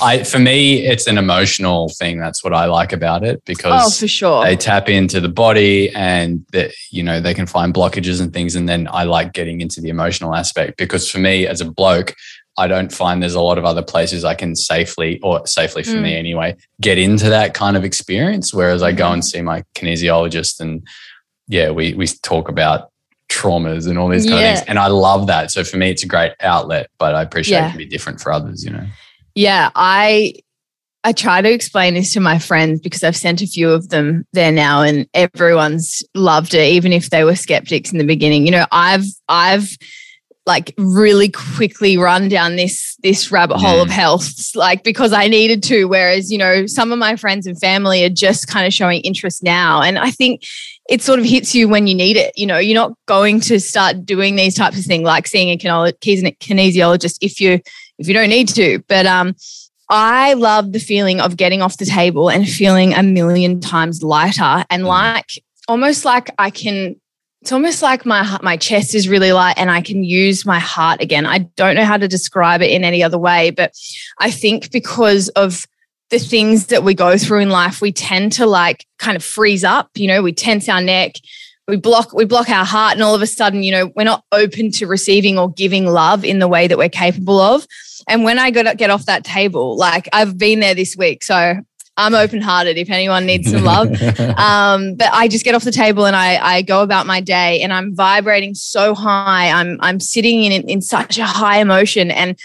I for me, it's an emotional thing. That's what I like about it because oh, for sure, they tap into the body and that you know they can find blockages and things, and then I like getting into the emotional aspect because for me as a bloke, I don't find there's a lot of other places I can safely, or safely for mm. me anyway, get into that kind of experience. Whereas I go and mm-hmm. see my kinesiologist and yeah, we we talk about traumas and all these kind yeah. of things. And I love that. So for me, it's a great outlet, but I appreciate yeah. it can be different for others, you know? Yeah. I I try to explain this to my friends because I've sent a few of them there now and everyone's loved it, even if they were skeptics in the beginning. You know, I've I've like really quickly run down this this rabbit hole of health like because I needed to whereas you know some of my friends and family are just kind of showing interest now and I think it sort of hits you when you need it you know you're not going to start doing these types of things like seeing a kinesiologist if you if you don't need to but um I love the feeling of getting off the table and feeling a million times lighter and mm. like almost like I can it's almost like my my chest is really light and I can use my heart again. I don't know how to describe it in any other way, but I think because of the things that we go through in life, we tend to like kind of freeze up, you know, we tense our neck, we block we block our heart and all of a sudden, you know, we're not open to receiving or giving love in the way that we're capable of. And when I got get off that table, like I've been there this week, so I'm open hearted if anyone needs some love. um, but I just get off the table and I, I go about my day and I'm vibrating so high. I'm, I'm sitting in, in such a high emotion. And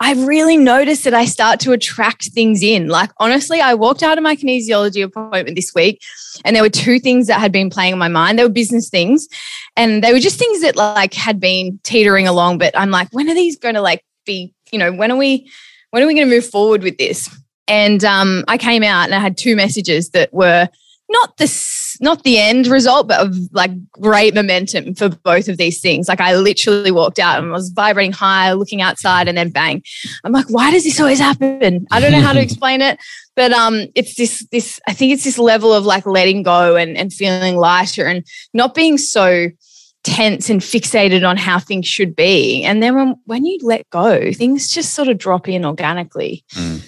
I really noticed that I start to attract things in. Like, honestly, I walked out of my kinesiology appointment this week and there were two things that had been playing on my mind. They were business things and they were just things that like had been teetering along. But I'm like, when are these going to like be, you know, when are we, when are we going to move forward with this? And um, I came out and I had two messages that were not the not the end result, but of like great momentum for both of these things. Like I literally walked out and was vibrating high, looking outside, and then bang. I'm like, why does this always happen? I don't know how to explain it, but um, it's this this. I think it's this level of like letting go and and feeling lighter and not being so tense and fixated on how things should be. And then when when you let go, things just sort of drop in organically. Mm.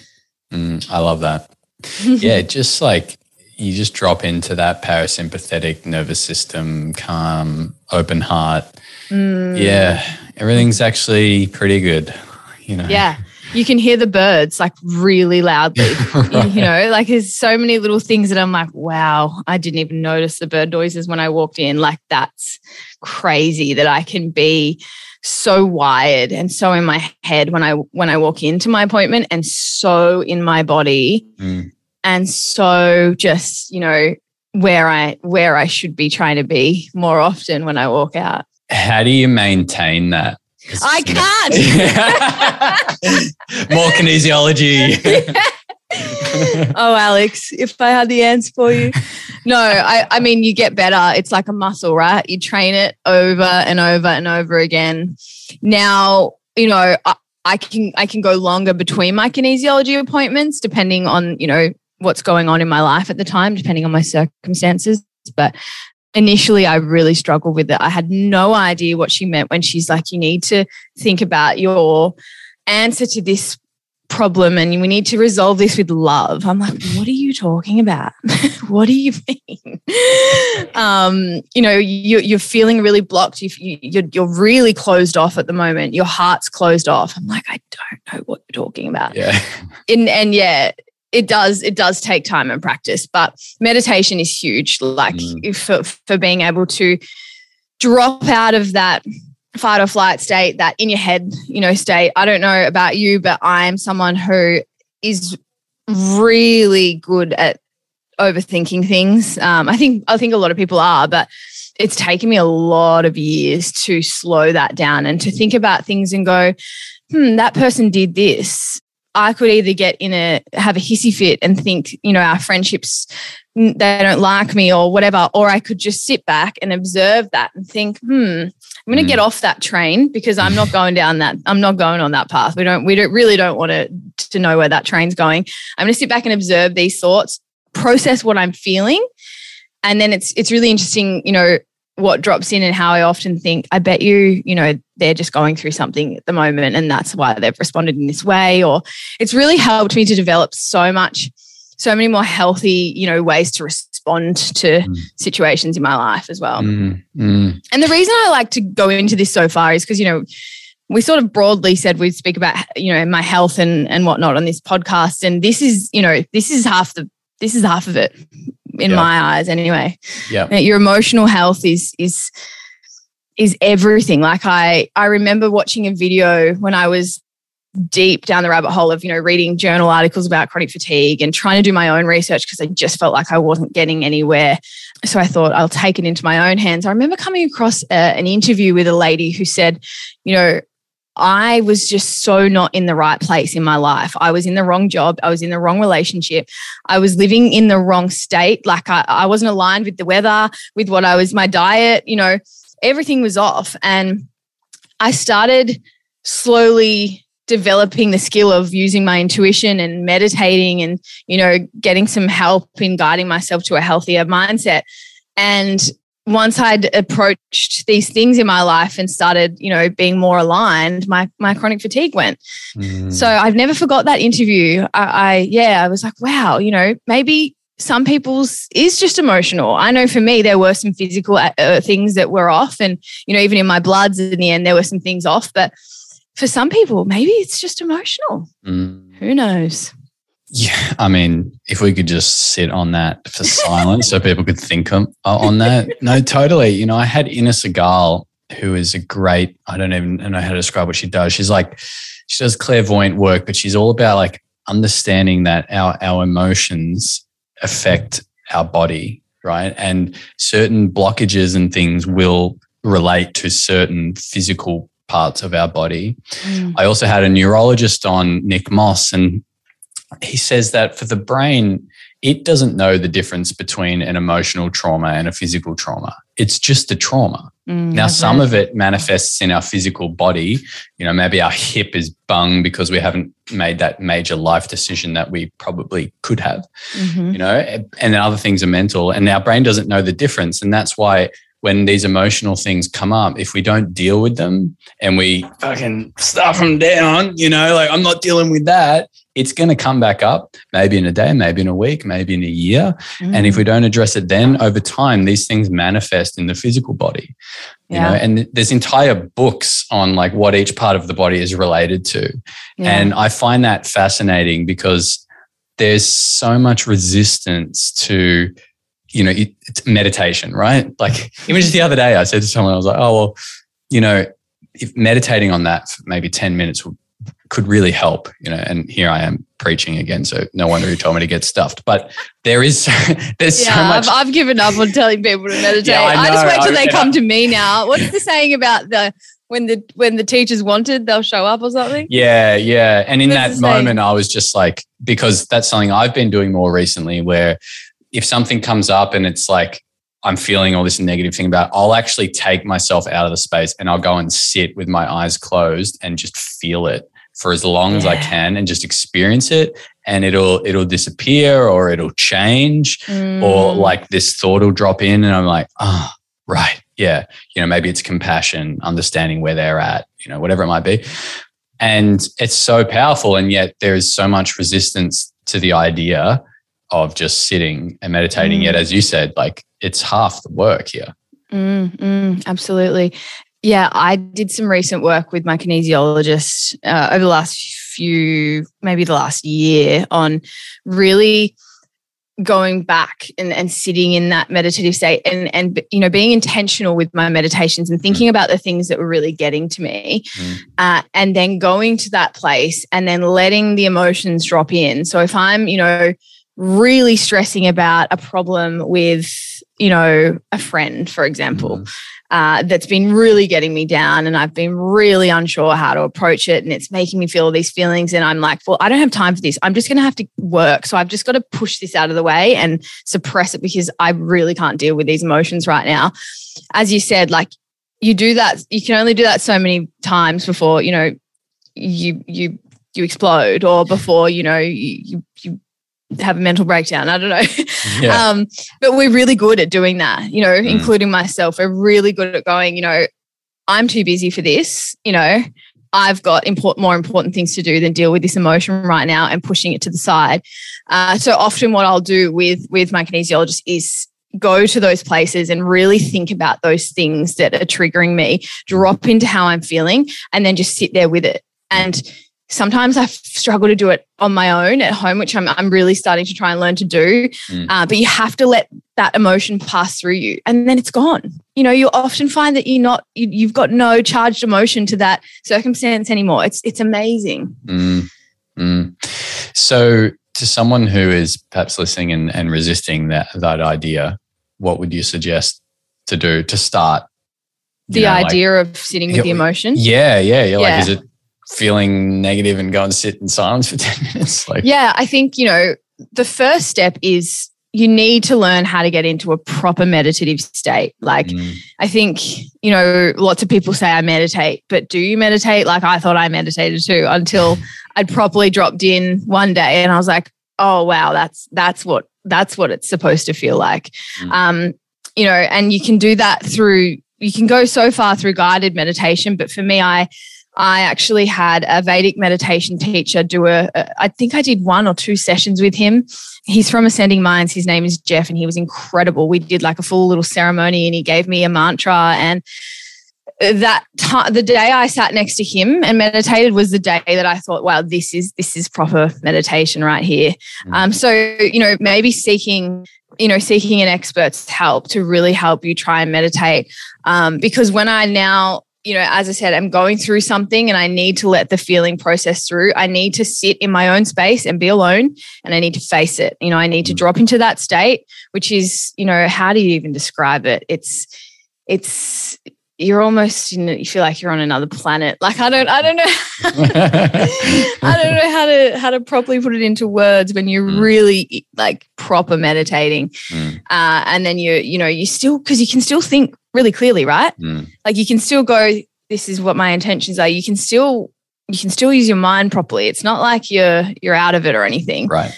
Mm, I love that. yeah, just like you just drop into that parasympathetic nervous system, calm, open heart. Mm. Yeah, everything's actually pretty good. You know. Yeah. You can hear the birds like really loudly. right. You know, like there's so many little things that I'm like, wow, I didn't even notice the bird noises when I walked in. Like that's crazy that I can be so wired and so in my head when I when I walk into my appointment and so in my body mm. and so just you know where I where I should be trying to be more often when I walk out. How do you maintain that? I can't. more kinesiology. oh, Alex, if I had the answer for you. No, I, I mean, you get better. It's like a muscle, right? You train it over and over and over again. Now, you know, I, I can I can go longer between my kinesiology appointments depending on, you know, what's going on in my life at the time, depending on my circumstances. But initially I really struggled with it. I had no idea what she meant when she's like, you need to think about your answer to this problem and we need to resolve this with love. I'm like, what are you talking about? what do you mean? um, you know, you, you're feeling really blocked. You, you're, you're really closed off at the moment. Your heart's closed off. I'm like, I don't know what you're talking about. Yeah. And, and yeah, it does it does take time and practice but meditation is huge like mm. for, for being able to drop out of that fight or flight state, that in your head, you know, state. I don't know about you, but I am someone who is really good at overthinking things. Um, I think I think a lot of people are, but it's taken me a lot of years to slow that down and to think about things and go, hmm, that person did this. I could either get in a have a hissy fit and think, you know, our friendships they don't like me or whatever, or I could just sit back and observe that and think, hmm, I'm going to mm. get off that train because I'm not going down that. I'm not going on that path. We don't. We don't really don't want to to know where that train's going. I'm going to sit back and observe these thoughts, process what I'm feeling, and then it's it's really interesting. You know what drops in and how I often think. I bet you, you know, they're just going through something at the moment, and that's why they've responded in this way. Or it's really helped me to develop so much so many more healthy, you know, ways to respond to mm. situations in my life as well. Mm. Mm. And the reason I like to go into this so far is because, you know, we sort of broadly said we'd speak about, you know, my health and and whatnot on this podcast. And this is, you know, this is half the this is half of it in my eyes anyway. Yeah. Your emotional health is is is everything. Like I I remember watching a video when I was deep down the rabbit hole of, you know, reading journal articles about chronic fatigue and trying to do my own research because I just felt like I wasn't getting anywhere. So I thought I'll take it into my own hands. I remember coming across a, uh, an interview with a lady who said, you know, I was just so not in the right place in my life. I was in the wrong job. I was in the wrong relationship. I was living in the wrong state. Like I, I wasn't aligned with the weather, with what I was, my diet, you know, everything was off. And I started slowly developing the skill of using my intuition and meditating and, you know, getting some help in guiding myself to a healthier mindset. And once I'd approached these things in my life and started, you know, being more aligned, my my chronic fatigue went. Mm. So I've never forgot that interview. I, I, yeah, I was like, wow, you know, maybe some people's is just emotional. I know for me there were some physical uh, uh things that were off, and you know, even in my bloods in the end there were some things off. But for some people, maybe it's just emotional. Mm. Who knows? Yeah, I mean, if we could just sit on that for silence so people could think on, on that. No, totally. You know, I had Inna Segal, who is a great, I don't even know how to describe what she does. She's like, she does clairvoyant work, but she's all about like understanding that our, our emotions affect our body, right? And certain blockages and things will relate to certain physical parts of our body. Mm. I also had a neurologist on, Nick Moss, and he says that for the brain, it doesn't know the difference between an emotional trauma and a physical trauma. It's just a trauma. Mm, now, some of it manifests in our physical body. You know, maybe our hip is bung because we haven't made that major life decision that we probably could have, mm-hmm. you know, and then other things are mental. And our brain doesn't know the difference. And that's why when these emotional things come up, if we don't deal with them and we fucking stuff them down, you know, like I'm not dealing with that, it's going to come back up maybe in a day, maybe in a week, maybe in a year. Mm. And if we don't address it then over time, these things manifest in the physical body. You yeah. know, and there's entire books on like what each part of the body is related to. Yeah. And I find that fascinating because there's so much resistance to you know, it's meditation, right? Like even just the other day, I said to someone, I was like, oh, well, you know, if meditating on that for maybe 10 minutes would, could really help, you know, and here I am preaching again. So no wonder he told me to get stuffed, but there is, there's yeah, so much. I've, I've, given up on telling people to meditate. yeah, I, I, just wait till I, they come to me now. What's the saying about the, when the when the teachers wanted, they'll show up or something. Yeah, yeah. And in that moment, I was just like, because that's something I've been doing more recently, where if something comes up and it's like I'm feeling all this negative thing about, I'll actually take myself out of the space and I'll go and sit with my eyes closed and just feel it for as long yeah. as I can and just experience it and it'll it'll disappear or it'll change mm. or like this thought will drop in and I'm like, oh, right. Yeah. You know, maybe it's compassion, understanding where they're at, you know, whatever it might be. And it's so powerful. And yet there is so much resistance to the idea of just sitting and meditating. Mm. Yet, as you said, like it's half the work here. Mm, mm, absolutely. Yeah, I did some recent work with my kinesiologist uh, over the last few, maybe the last year, on really going back and, and sitting in that meditative state and and you know being intentional with my meditations and thinking mm. about the things that were really getting to me mm. uh, and then going to that place and then letting the emotions drop in so if i'm you know really stressing about a problem with, you know, a friend, for example, mm. Uh, that's been really getting me down and I've been really unsure how to approach it and it's making me feel all these feelings. And I'm like, well, I don't have time for this. I'm just going to have to work. So I've just got to push this out of the way and suppress it because I really can't deal with these emotions right now. As you said, like, you do that, you can only do that so many times before, you know, you, you, you explode or before, you know, you, you have a mental breakdown. I don't know. Yeah. Um, but we're really good at doing that, you know, mm. including myself. We're really good at going, you know, I'm too busy for this, you know, I've got important, more important things to do than deal with this emotion right now and pushing it to the side. Uh, so often what I'll do with, with my kinesiologist is go to those places and really think about those things that are triggering me, drop into how I'm feeling, and then just sit there with it. And sometimes I struggle to do it on my own at home, which I'm, I'm really starting to try and learn to do. Mm. Uh, but you have to let that emotion pass through you and then it's gone. You know, you often find that you're not, you, you've got no charged emotion to that circumstance anymore. It's, it's amazing. Mm. Mm. So to someone who is perhaps listening and, and resisting that, that idea, what would you suggest to do to start? The know, idea like, of sitting with the emotion? Yeah, yeah. You're yeah. like, is it feeling negative and go and sit in silence for 10 minutes? Like, yeah, I think, you know, the first step is you need to learn how to get into a proper meditative state. Like, mm. I think, you know, lots of people say I meditate, but do you meditate? Like, I thought I meditated too until I'd properly dropped in one day and I was like, oh, wow, that's, that's what, that's what it's supposed to feel like. Mm. Um, you know, and you can do that through, you can go so far through guided meditation. But for me, I, I actually had a Vedic meditation teacher do a, a. I think I did one or two sessions with him. He's from Ascending Minds. His name is Jeff, and he was incredible. We did like a full little ceremony, and he gave me a mantra. And that time, the day I sat next to him and meditated was the day that I thought, wow, this is this is proper meditation right here. Mm. Um, so you know, maybe seeking you know seeking an expert's help to really help you try and meditate um, because when i now you know, as I said, I'm going through something and I need to let the feeling process through. I need to sit in my own space and be alone and I need to face it. You know, I need to mm. drop into that state, which is, you know, how do you even describe it? It's, it's, you're almost you know you feel like you're on another planet. Like i don't i don't know i don't know how to how to properly put it into words when you're mm. really like proper meditating. Mm. uh, and then you you know you still because you can still think really clearly right? Mm. like you can still go this is what my intentions are. You can still you can still use your mind properly. It's not like you're you're out of it or anything. Right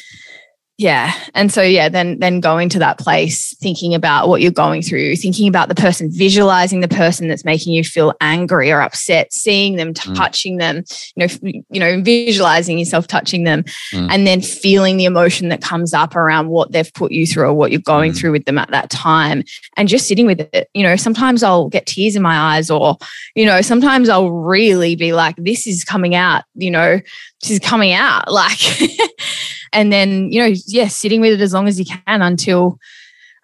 yeah and so yeah then then going to that place thinking about what you're going through thinking about the person visualizing the person that's making you feel angry or upset seeing them mm. touching mm. them you know you know visualizing yourself touching them mm. and then feeling the emotion that comes up around what they've put you through or what you're going mm. through with them at that time and just sitting with it you know sometimes I'll get tears in my eyes or you know sometimes I'll really be like this is coming out you know this is coming out like and then you know yeah sitting with it as long as you can until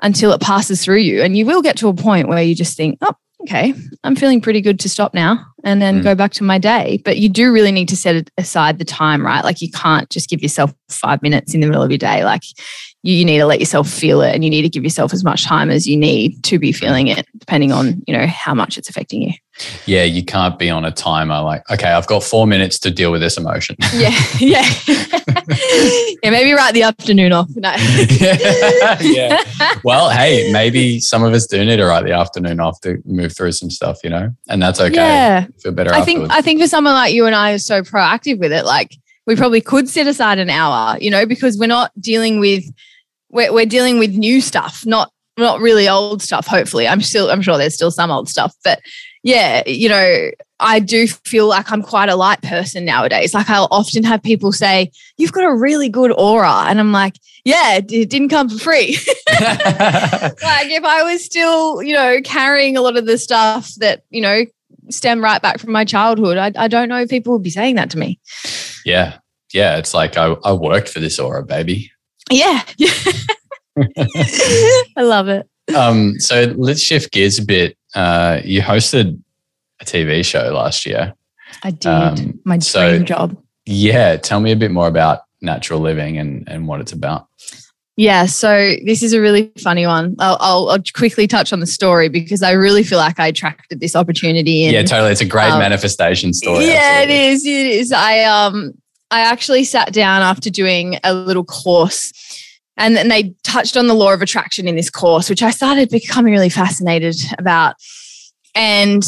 until it passes through you. And you will get to a point where you just think oh okay i'm feeling pretty good to stop now and then mm. go back to my day. But you do really need to set aside the time right? Like you can't just give yourself five minutes in the middle of your day. Like you, you need to let yourself feel it and you need to give yourself as much time as you need to be feeling it depending on you know how much it's affecting you. Yeah you can't be on a timer like okay i've got four minutes to deal with this emotion. Yeah yeah. Yeah maybe write the afternoon off. No. yeah, yeah well hey maybe some of us do need to write the afternoon off to move through some stuff you know and that's okay. Yeah. Feel better i afterwards. think i think for someone like you and i who's so proactive with it like we probably could set aside an hour you know because we're not dealing with we're, we're dealing with new stuff, not not really old stuff. Hopefully, I'm still I'm sure there's still some old stuff, but yeah, you know, I do feel like I'm quite a light person nowadays. Like I'll often have people say, "You've got a really good aura," and I'm like, "Yeah, it didn't come for free." like if I was still, you know, carrying a lot of the stuff that you know stem right back from my childhood, I, I don't know if people would be saying that to me. Yeah, yeah, it's like I, I worked for this aura, baby. Yeah. I love it. Um, so let's shift gears a bit. Uh, you hosted a TV show last year. I did. Um, My dream so, job. Yeah. Tell me a bit more about natural living and, and what it's about. Yeah, so this is a really funny one. I'll, I'll, I'll, quickly touch on the story because I really feel like I attracted this opportunity. And, yeah, totally. It's a great um, manifestation story. Yeah, absolutely. it is. It is. I um I actually sat down after doing a little course and then they touched on the law of attraction in this course, which I started becoming really fascinated about. And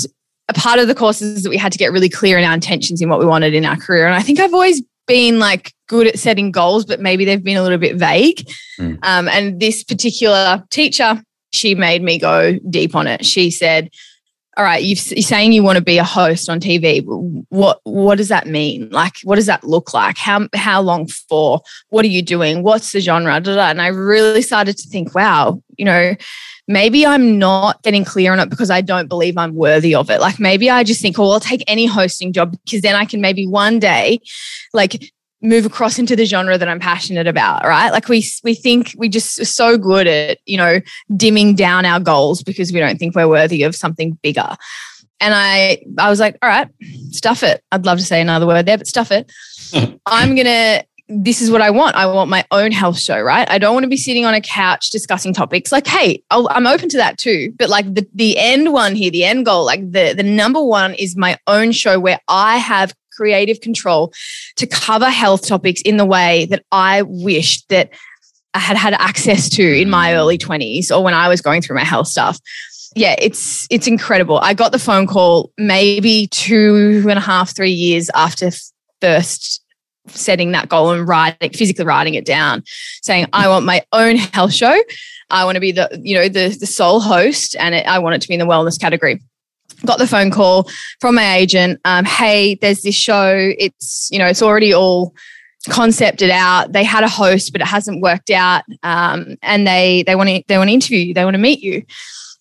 a part of the course is that we had to get really clear in our intentions in what we wanted in our career. And I think I've always been like good at setting goals, but maybe they've been a little bit vague. Mm. Um, and this particular teacher, she made me go deep on it. She said, all right, you're saying you want to be a host on TV. What what does that mean? Like, what does that look like? How how long for? What are you doing? What's the genre? And I really started to think, wow, you know, maybe I'm not getting clear on it because I don't believe I'm worthy of it. Like maybe I just think, oh, I'll take any hosting job because then I can maybe one day, like move across into the genre that I'm passionate about, right? Like we we think we just are so good at, you know, dimming down our goals because we don't think we're worthy of something bigger. And I I was like, all right, stuff it. I'd love to say another word there, but stuff it. I'm going to this is what I want. I want my own health show, right? I don't want to be sitting on a couch discussing topics. Like, hey, i am open to that too. But like the the end one here, the end goal, like the the number one is my own show where I have creative control to cover health topics in the way that I wished that I had had access to in my mm. early 20s or when I was going through my health stuff. Yeah, it's it's incredible. I got the phone call maybe two and a half, three years after first setting that goal and writing physically writing it down, saying I want my own health show. I want to be the you know the the sole host, and it, I want it to be in the wellness category got the phone call from my agent um, hey there's this show. It's you know it's already all concepted out. They had a host but it hasn't worked out. Um, and they they want to they want to interview you. They want to meet you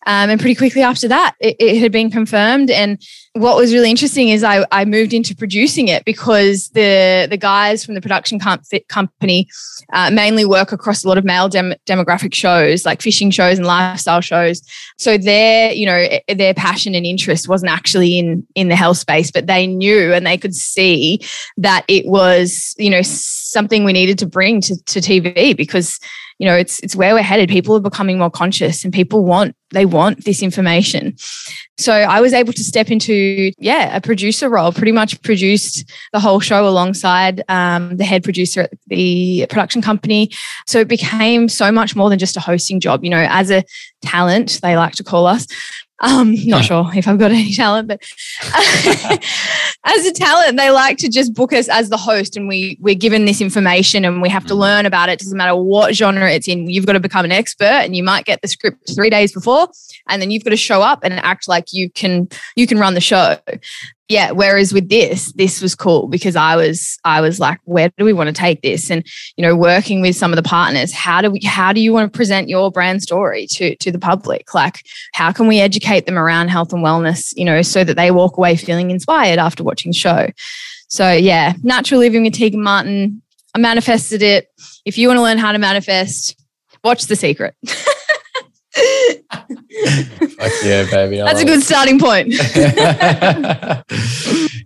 um, and pretty quickly after that, it, it, had been confirmed. And what was really interesting is I, I moved into producing it because the the guys from the production com- company uh, mainly work across a lot of male dem- demographic shows, like fishing shows and lifestyle shows. So their you know their passion and interest wasn't actually in in the health space, but they knew and they could see that it was you know something we needed to bring to, to TV because you know it's it's where we're headed. People are becoming more conscious and people want they want this information. So i was able to step into yeah a producer role pretty much produced the whole show alongside um, the head producer at the production company. So it became so much more than just a hosting job. You know as a talent they like to call us um, not sure if I've got any talent, but as a talent, they like to just book us as the host, and we we're given this information, and we have to mm. learn about it. Doesn't matter what genre it's in. You've got to become an expert, and you might get the script three days before, and then you've got to show up and act like you can you can run the show yeah whereas with this this was cool because i was i was like where do we want to take this? And you know working with some of the partners how do we how do you want to present your brand story to to the public? Like how can we educate them around health and wellness you know so that they walk away feeling inspired after watching the show? So yeah natural living with tegan martin i manifested it. If you want to learn how to manifest watch the secret Fuck yeah, baby. I That's a good starting point.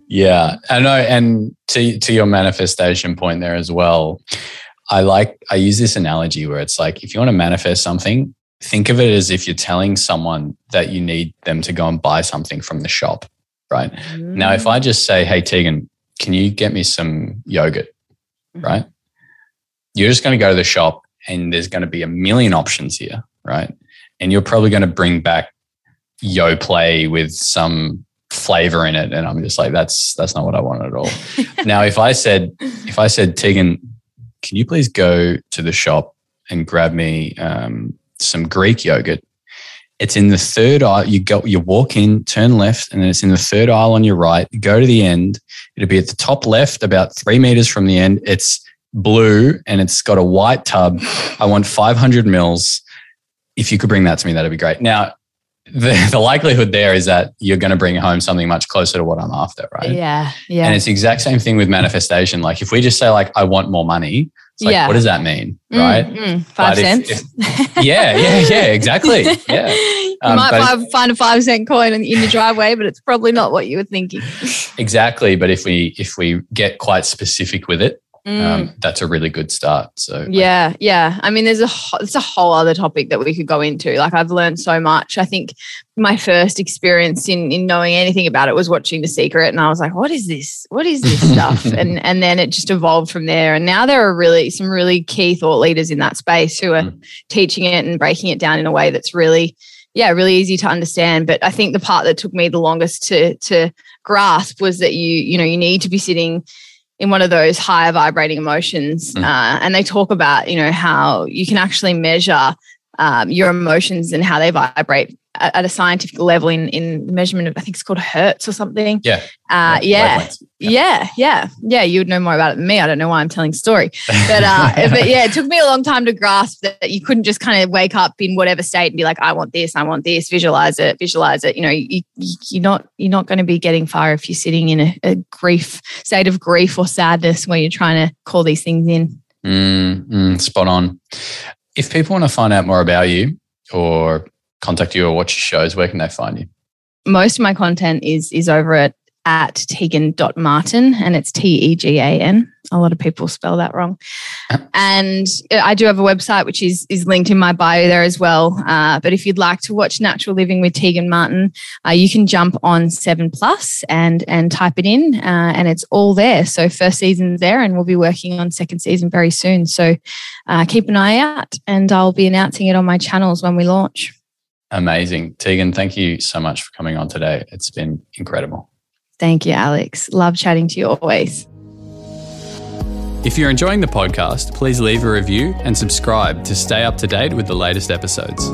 yeah. I know. And to, to your manifestation point there as well, I like, I use this analogy where it's like, if you want to manifest something, think of it as if you're telling someone that you need them to go and buy something from the shop, right? Mm. Now, if I just say, hey, Tegan, can you get me some yogurt, mm-hmm. right? You're just going to go to the shop and there's going to be a million options here, right? And you're probably going to bring back Yoplait with some flavor in it and i'm just like that's that's not what i want at all. Now if i said if i said tegan can you please go to the shop and grab me um, some greek yogurt? It's in the third aisle you go you walk in turn left and then it's in the third aisle on your right go to the end it'll be at the top left about three meters from the end it's blue and it's got a white tub. I want 500 mils if you could bring that to me, that'd be great. Now, the, the likelihood there is that you're going to bring home something much closer to what I'm after, right? Yeah. Yeah. And it's the exact same thing with manifestation. Like if we just say like, I want more money, like, yeah. what does that mean? Mm, right. Mm, five cents. If, yeah. Yeah. Yeah. Exactly. Yeah. you um, might find a five cent coin in, in the driveway, but it's probably not what you were thinking. exactly. But if we, if we get quite specific with it, mm. Um, that's a really good start. So yeah, like, yeah. I mean, there's a it's a whole other topic that we could go into. Like I've learned so much. I think my first experience in in knowing anything about it was watching The Secret, and I was like, "What is this? What is this stuff?" and and then it just evolved from there. And now there are really some really key thought leaders in that space who are mm. teaching it and breaking it down in a way that's really yeah really easy to understand. But I think the part that took me the longest to to grasp was that you you know you need to be sitting in one of those higher vibrating emotions. Mm. Uh, and they talk about, you know, how you can actually measure um, your emotions and how they vibrate at, a scientific level in in the measurement of I think it's called hertz or something. Yeah. Uh, yeah. Yeah, yeah, yeah. You would know more about it than me. I don't know why I'm telling story, but uh, but yeah, it took me a long time to grasp that you couldn't just kind of wake up in whatever state and be like, I want this, I want this, visualize it, visualize it. You know, you, you're not you're not going to be getting far if you're sitting in a, a, grief state of grief or sadness where you're trying to call these things in. Mm, mm, spot on. If people want to find out more about you or contact you or watch your shows, where can they find you? Most of my content is is over at at tegan.martin and it's T E G A N. A lot of people spell that wrong. And I do have a website which is, is linked in my bio there as well. Uh, but if you'd like to watch Natural Living with Tegan Martin, uh, you can jump on 7 Plus and, and type it in uh, and it's all there. So, first season's there and we'll be working on second season very soon. So, uh, keep an eye out and I'll be announcing it on my channels when we launch. Amazing. Tegan, thank you so much for coming on today. It's been incredible. Thank you, Alex. Love chatting to you always. If you're enjoying the podcast, please leave a review and subscribe to stay up to date with the latest episodes.